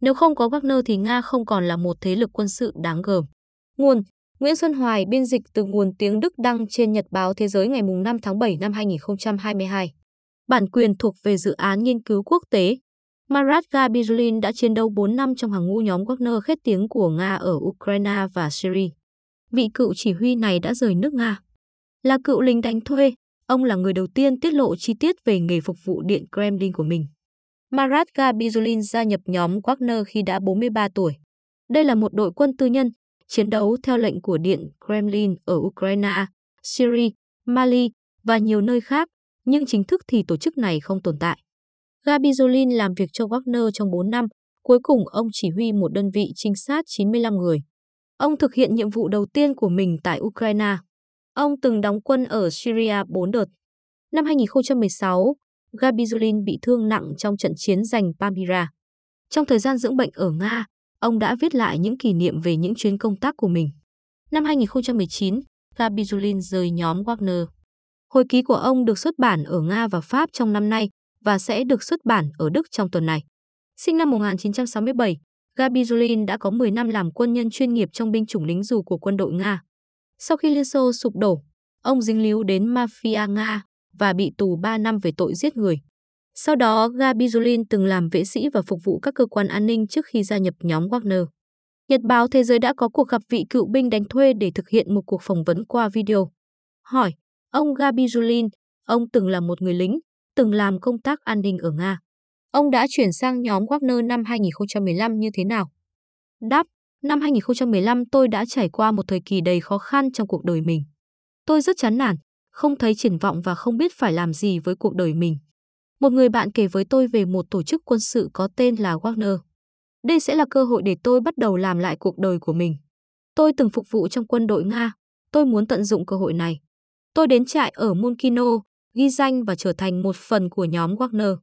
Nếu không có Wagner thì Nga không còn là một thế lực quân sự đáng gờm. Nguồn Nguyễn Xuân Hoài biên dịch từ nguồn tiếng Đức đăng trên Nhật báo Thế giới ngày 5 tháng 7 năm 2022. Bản quyền thuộc về dự án nghiên cứu quốc tế. Marat Gabirlin đã chiến đấu 4 năm trong hàng ngũ nhóm Wagner khét tiếng của Nga ở Ukraine và Syria. Vị cựu chỉ huy này đã rời nước Nga. Là cựu lính đánh thuê, ông là người đầu tiên tiết lộ chi tiết về nghề phục vụ Điện Kremlin của mình. Marat Gabizulin gia nhập nhóm Wagner khi đã 43 tuổi. Đây là một đội quân tư nhân, chiến đấu theo lệnh của Điện Kremlin ở Ukraine, Syria, Mali và nhiều nơi khác, nhưng chính thức thì tổ chức này không tồn tại. Gabizulin làm việc cho Wagner trong 4 năm, cuối cùng ông chỉ huy một đơn vị trinh sát 95 người. Ông thực hiện nhiệm vụ đầu tiên của mình tại Ukraine. Ông từng đóng quân ở Syria 4 đợt. Năm 2016, Gabizulin bị thương nặng trong trận chiến giành Pamira. Trong thời gian dưỡng bệnh ở Nga, ông đã viết lại những kỷ niệm về những chuyến công tác của mình. Năm 2019, Gabizulin rời nhóm Wagner. Hồi ký của ông được xuất bản ở Nga và Pháp trong năm nay và sẽ được xuất bản ở Đức trong tuần này. Sinh năm 1967, Gabizulin đã có 10 năm làm quân nhân chuyên nghiệp trong binh chủng lính dù của quân đội Nga. Sau khi Liên Xô sụp đổ, ông dính líu đến mafia Nga và bị tù 3 năm về tội giết người. Sau đó, Gabizulin từng làm vệ sĩ và phục vụ các cơ quan an ninh trước khi gia nhập nhóm Wagner. Nhật báo Thế giới đã có cuộc gặp vị cựu binh đánh thuê để thực hiện một cuộc phỏng vấn qua video. Hỏi, ông Gabizulin, ông từng là một người lính, từng làm công tác an ninh ở Nga. Ông đã chuyển sang nhóm Wagner năm 2015 như thế nào? Đáp, năm 2015 tôi đã trải qua một thời kỳ đầy khó khăn trong cuộc đời mình. Tôi rất chán nản, không thấy triển vọng và không biết phải làm gì với cuộc đời mình. Một người bạn kể với tôi về một tổ chức quân sự có tên là Wagner. Đây sẽ là cơ hội để tôi bắt đầu làm lại cuộc đời của mình. Tôi từng phục vụ trong quân đội Nga, tôi muốn tận dụng cơ hội này. Tôi đến trại ở Munkino, ghi danh và trở thành một phần của nhóm Wagner.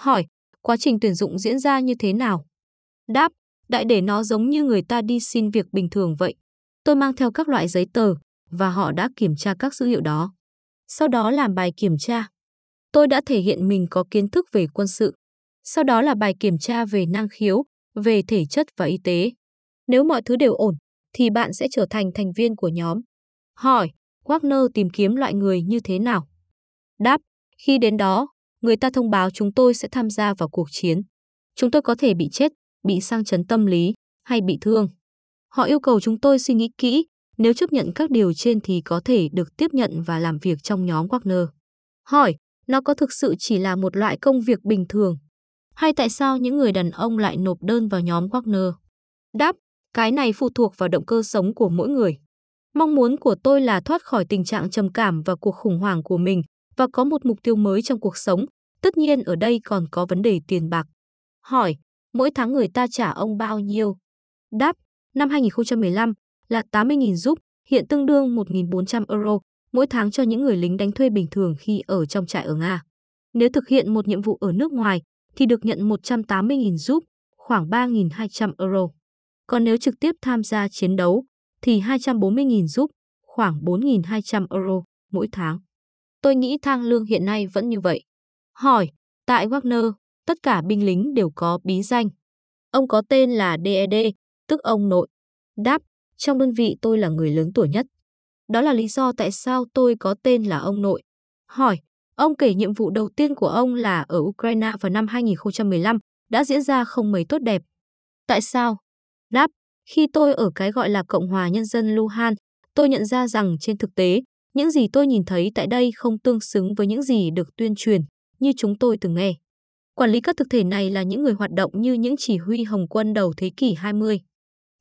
Hỏi, quá trình tuyển dụng diễn ra như thế nào? Đáp, đại để nó giống như người ta đi xin việc bình thường vậy. Tôi mang theo các loại giấy tờ và họ đã kiểm tra các dữ liệu đó. Sau đó làm bài kiểm tra. Tôi đã thể hiện mình có kiến thức về quân sự. Sau đó là bài kiểm tra về năng khiếu, về thể chất và y tế. Nếu mọi thứ đều ổn, thì bạn sẽ trở thành thành viên của nhóm. Hỏi, Wagner tìm kiếm loại người như thế nào? Đáp, khi đến đó, người ta thông báo chúng tôi sẽ tham gia vào cuộc chiến. Chúng tôi có thể bị chết, bị sang chấn tâm lý hay bị thương. Họ yêu cầu chúng tôi suy nghĩ kỹ, nếu chấp nhận các điều trên thì có thể được tiếp nhận và làm việc trong nhóm Wagner. Hỏi, nó có thực sự chỉ là một loại công việc bình thường? Hay tại sao những người đàn ông lại nộp đơn vào nhóm Wagner? Đáp, cái này phụ thuộc vào động cơ sống của mỗi người. Mong muốn của tôi là thoát khỏi tình trạng trầm cảm và cuộc khủng hoảng của mình và có một mục tiêu mới trong cuộc sống. Tất nhiên ở đây còn có vấn đề tiền bạc. Hỏi, mỗi tháng người ta trả ông bao nhiêu? Đáp, năm 2015 là 80.000 rúp, hiện tương đương 1.400 euro mỗi tháng cho những người lính đánh thuê bình thường khi ở trong trại ở Nga. Nếu thực hiện một nhiệm vụ ở nước ngoài thì được nhận 180.000 rúp, khoảng 3.200 euro. Còn nếu trực tiếp tham gia chiến đấu thì 240.000 rúp, khoảng 4.200 euro mỗi tháng. Tôi nghĩ thang lương hiện nay vẫn như vậy. Hỏi, tại Wagner, tất cả binh lính đều có bí danh. Ông có tên là DED, tức ông nội. Đáp, trong đơn vị tôi là người lớn tuổi nhất. Đó là lý do tại sao tôi có tên là ông nội. Hỏi, ông kể nhiệm vụ đầu tiên của ông là ở Ukraine vào năm 2015 đã diễn ra không mấy tốt đẹp. Tại sao? Đáp, khi tôi ở cái gọi là Cộng hòa Nhân dân Luhan, tôi nhận ra rằng trên thực tế, những gì tôi nhìn thấy tại đây không tương xứng với những gì được tuyên truyền, như chúng tôi từng nghe. Quản lý các thực thể này là những người hoạt động như những chỉ huy Hồng quân đầu thế kỷ 20.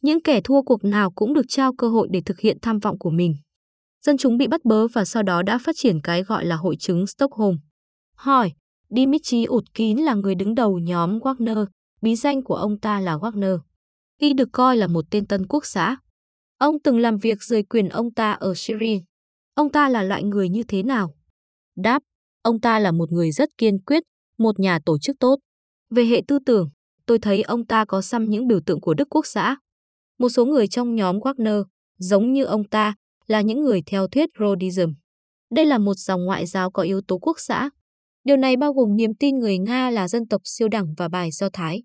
Những kẻ thua cuộc nào cũng được trao cơ hội để thực hiện tham vọng của mình. Dân chúng bị bắt bớ và sau đó đã phát triển cái gọi là hội chứng Stockholm. Hỏi, Dmitry Utkin là người đứng đầu nhóm Wagner, bí danh của ông ta là Wagner. Y được coi là một tên tân quốc xã. Ông từng làm việc dưới quyền ông ta ở Syria. Ông ta là loại người như thế nào? Đáp, ông ta là một người rất kiên quyết, một nhà tổ chức tốt. Về hệ tư tưởng, tôi thấy ông ta có xăm những biểu tượng của Đức Quốc xã. Một số người trong nhóm Wagner, giống như ông ta, là những người theo thuyết Rhodism. Đây là một dòng ngoại giáo có yếu tố quốc xã. Điều này bao gồm niềm tin người Nga là dân tộc siêu đẳng và bài Do Thái.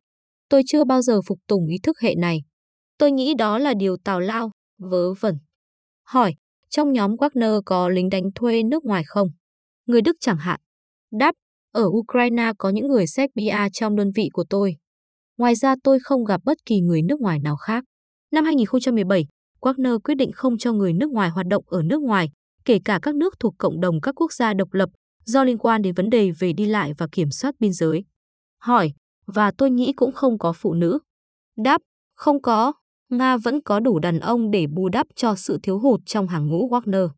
Tôi chưa bao giờ phục tùng ý thức hệ này. Tôi nghĩ đó là điều tào lao, vớ vẩn. Hỏi, trong nhóm Wagner có lính đánh thuê nước ngoài không? Người Đức chẳng hạn. Đáp, ở Ukraine có những người Serbia trong đơn vị của tôi. Ngoài ra tôi không gặp bất kỳ người nước ngoài nào khác. Năm 2017, Wagner quyết định không cho người nước ngoài hoạt động ở nước ngoài, kể cả các nước thuộc cộng đồng các quốc gia độc lập, do liên quan đến vấn đề về đi lại và kiểm soát biên giới. Hỏi, và tôi nghĩ cũng không có phụ nữ. Đáp, không có, Nga vẫn có đủ đàn ông để bù đắp cho sự thiếu hụt trong hàng ngũ Wagner.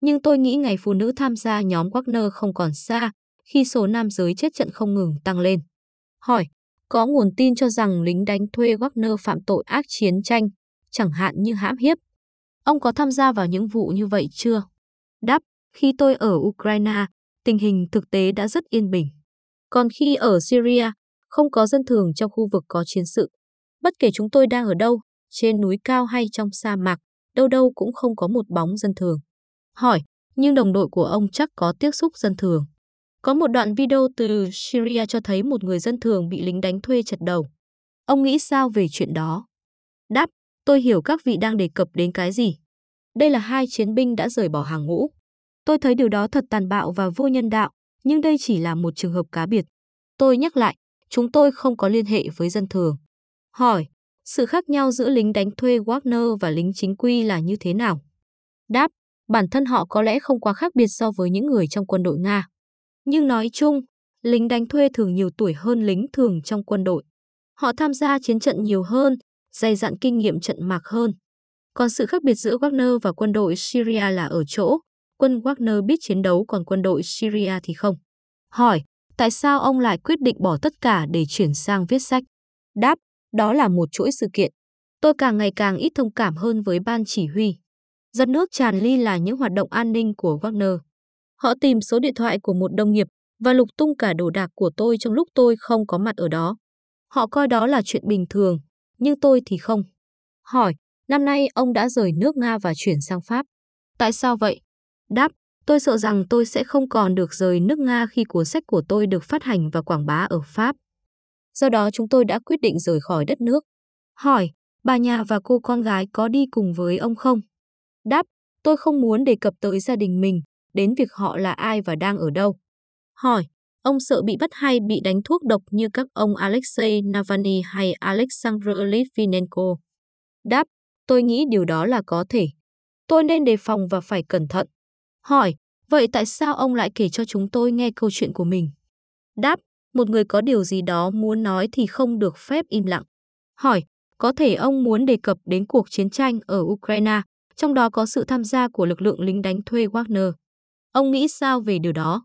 Nhưng tôi nghĩ ngày phụ nữ tham gia nhóm Wagner không còn xa khi số nam giới chết trận không ngừng tăng lên. Hỏi, có nguồn tin cho rằng lính đánh thuê Wagner phạm tội ác chiến tranh, chẳng hạn như hãm hiếp. Ông có tham gia vào những vụ như vậy chưa? Đáp, khi tôi ở Ukraine, tình hình thực tế đã rất yên bình. Còn khi ở Syria, không có dân thường trong khu vực có chiến sự. Bất kể chúng tôi đang ở đâu, trên núi cao hay trong sa mạc, đâu đâu cũng không có một bóng dân thường. Hỏi, nhưng đồng đội của ông chắc có tiếp xúc dân thường. Có một đoạn video từ Syria cho thấy một người dân thường bị lính đánh thuê chật đầu. Ông nghĩ sao về chuyện đó? Đáp, tôi hiểu các vị đang đề cập đến cái gì. Đây là hai chiến binh đã rời bỏ hàng ngũ. Tôi thấy điều đó thật tàn bạo và vô nhân đạo, nhưng đây chỉ là một trường hợp cá biệt. Tôi nhắc lại, chúng tôi không có liên hệ với dân thường. Hỏi, sự khác nhau giữa lính đánh thuê Wagner và lính chính quy là như thế nào? Đáp, bản thân họ có lẽ không quá khác biệt so với những người trong quân đội Nga. Nhưng nói chung, lính đánh thuê thường nhiều tuổi hơn lính thường trong quân đội. Họ tham gia chiến trận nhiều hơn, dày dặn kinh nghiệm trận mạc hơn. Còn sự khác biệt giữa Wagner và quân đội Syria là ở chỗ, quân Wagner biết chiến đấu còn quân đội Syria thì không. Hỏi, tại sao ông lại quyết định bỏ tất cả để chuyển sang viết sách? Đáp, đó là một chuỗi sự kiện. Tôi càng ngày càng ít thông cảm hơn với ban chỉ huy. Giật nước tràn ly là những hoạt động an ninh của Wagner. Họ tìm số điện thoại của một đồng nghiệp và lục tung cả đồ đạc của tôi trong lúc tôi không có mặt ở đó. Họ coi đó là chuyện bình thường, nhưng tôi thì không. Hỏi, năm nay ông đã rời nước Nga và chuyển sang Pháp. Tại sao vậy? Đáp, tôi sợ rằng tôi sẽ không còn được rời nước Nga khi cuốn sách của tôi được phát hành và quảng bá ở Pháp. Do đó chúng tôi đã quyết định rời khỏi đất nước. Hỏi, bà nhà và cô con gái có đi cùng với ông không? Đáp, tôi không muốn đề cập tới gia đình mình, đến việc họ là ai và đang ở đâu. Hỏi, ông sợ bị bắt hay bị đánh thuốc độc như các ông Alexei Navalny hay Alexander Litvinenko? Đáp, tôi nghĩ điều đó là có thể. Tôi nên đề phòng và phải cẩn thận. Hỏi, vậy tại sao ông lại kể cho chúng tôi nghe câu chuyện của mình? Đáp, một người có điều gì đó muốn nói thì không được phép im lặng. Hỏi, có thể ông muốn đề cập đến cuộc chiến tranh ở Ukraine, trong đó có sự tham gia của lực lượng lính đánh thuê Wagner. Ông nghĩ sao về điều đó?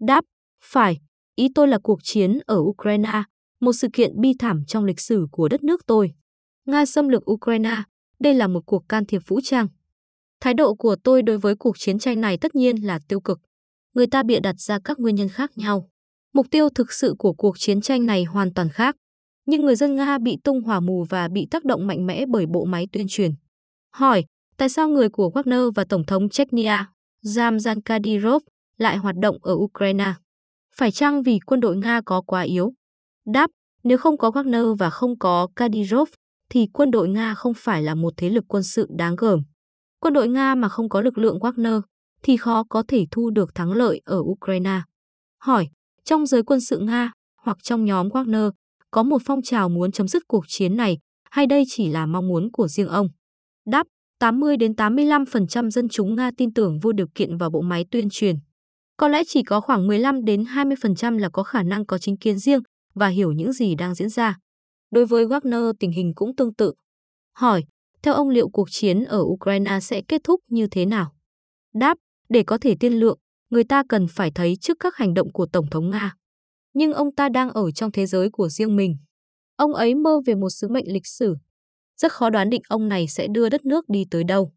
Đáp, phải, ý tôi là cuộc chiến ở Ukraine, một sự kiện bi thảm trong lịch sử của đất nước tôi. Nga xâm lược Ukraine, đây là một cuộc can thiệp vũ trang. Thái độ của tôi đối với cuộc chiến tranh này tất nhiên là tiêu cực. Người ta bịa đặt ra các nguyên nhân khác nhau. Mục tiêu thực sự của cuộc chiến tranh này hoàn toàn khác. Nhưng người dân Nga bị tung hỏa mù và bị tác động mạnh mẽ bởi bộ máy tuyên truyền. Hỏi, tại sao người của Wagner và Tổng thống Chechnya, Ramzan Kadyrov, lại hoạt động ở Ukraine? Phải chăng vì quân đội Nga có quá yếu? Đáp, nếu không có Wagner và không có Kadyrov, thì quân đội Nga không phải là một thế lực quân sự đáng gờm. Quân đội Nga mà không có lực lượng Wagner thì khó có thể thu được thắng lợi ở Ukraine. Hỏi, trong giới quân sự Nga hoặc trong nhóm Wagner có một phong trào muốn chấm dứt cuộc chiến này hay đây chỉ là mong muốn của riêng ông? Đáp, 80 đến 85% dân chúng Nga tin tưởng vô điều kiện vào bộ máy tuyên truyền. Có lẽ chỉ có khoảng 15 đến 20% là có khả năng có chính kiến riêng và hiểu những gì đang diễn ra. Đối với Wagner tình hình cũng tương tự. Hỏi, theo ông liệu cuộc chiến ở Ukraine sẽ kết thúc như thế nào? Đáp, để có thể tiên lượng, người ta cần phải thấy trước các hành động của Tổng thống Nga. Nhưng ông ta đang ở trong thế giới của riêng mình. Ông ấy mơ về một sứ mệnh lịch sử. Rất khó đoán định ông này sẽ đưa đất nước đi tới đâu.